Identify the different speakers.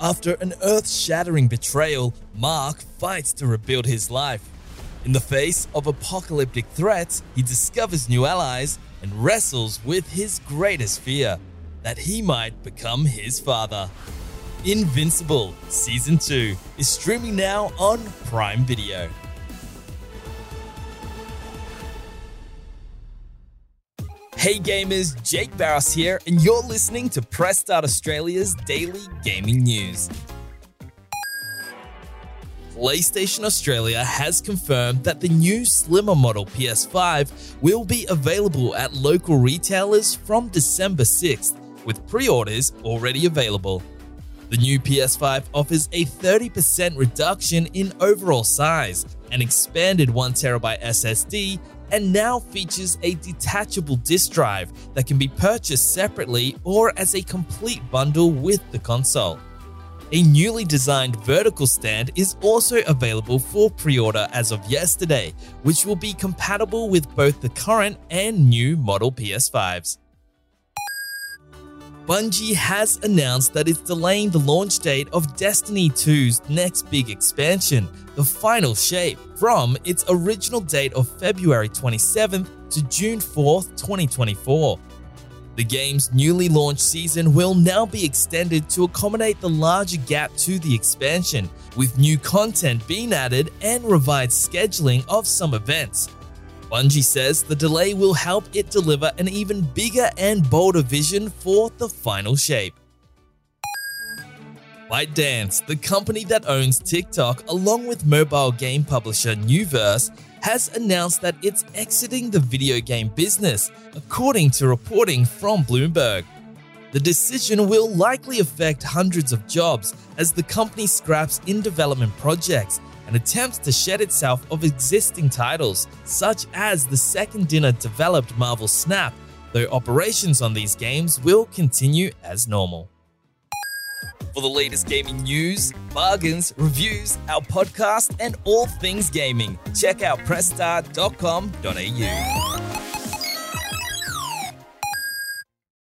Speaker 1: After an earth shattering betrayal, Mark fights to rebuild his life. In the face of apocalyptic threats, he discovers new allies and wrestles with his greatest fear that he might become his father. Invincible Season 2 is streaming now on Prime Video. Hey gamers, Jake Barros here, and you're listening to Press Start Australia's daily gaming news. PlayStation Australia has confirmed that the new slimmer model PS5 will be available at local retailers from December 6th, with pre orders already available. The new PS5 offers a 30% reduction in overall size, an expanded 1TB SSD, and now features a detachable disk drive that can be purchased separately or as a complete bundle with the console. A newly designed vertical stand is also available for pre order as of yesterday, which will be compatible with both the current and new model PS5s. Bungie has announced that it's delaying the launch date of Destiny 2's next big expansion, The Final Shape, from its original date of February 27th to June 4th, 2024. The game's newly launched season will now be extended to accommodate the larger gap to the expansion, with new content being added and revised scheduling of some events. Bungie says the delay will help it deliver an even bigger and bolder vision for the final shape. ByteDance, the company that owns TikTok along with mobile game publisher Nuverse, has announced that it's exiting the video game business, according to reporting from Bloomberg. The decision will likely affect hundreds of jobs as the company scraps in development projects and attempts to shed itself of existing titles, such as the second dinner developed Marvel Snap, though operations on these games will continue as normal. For the latest gaming news, bargains, reviews, our podcast, and all things gaming, check out pressstart.com.au.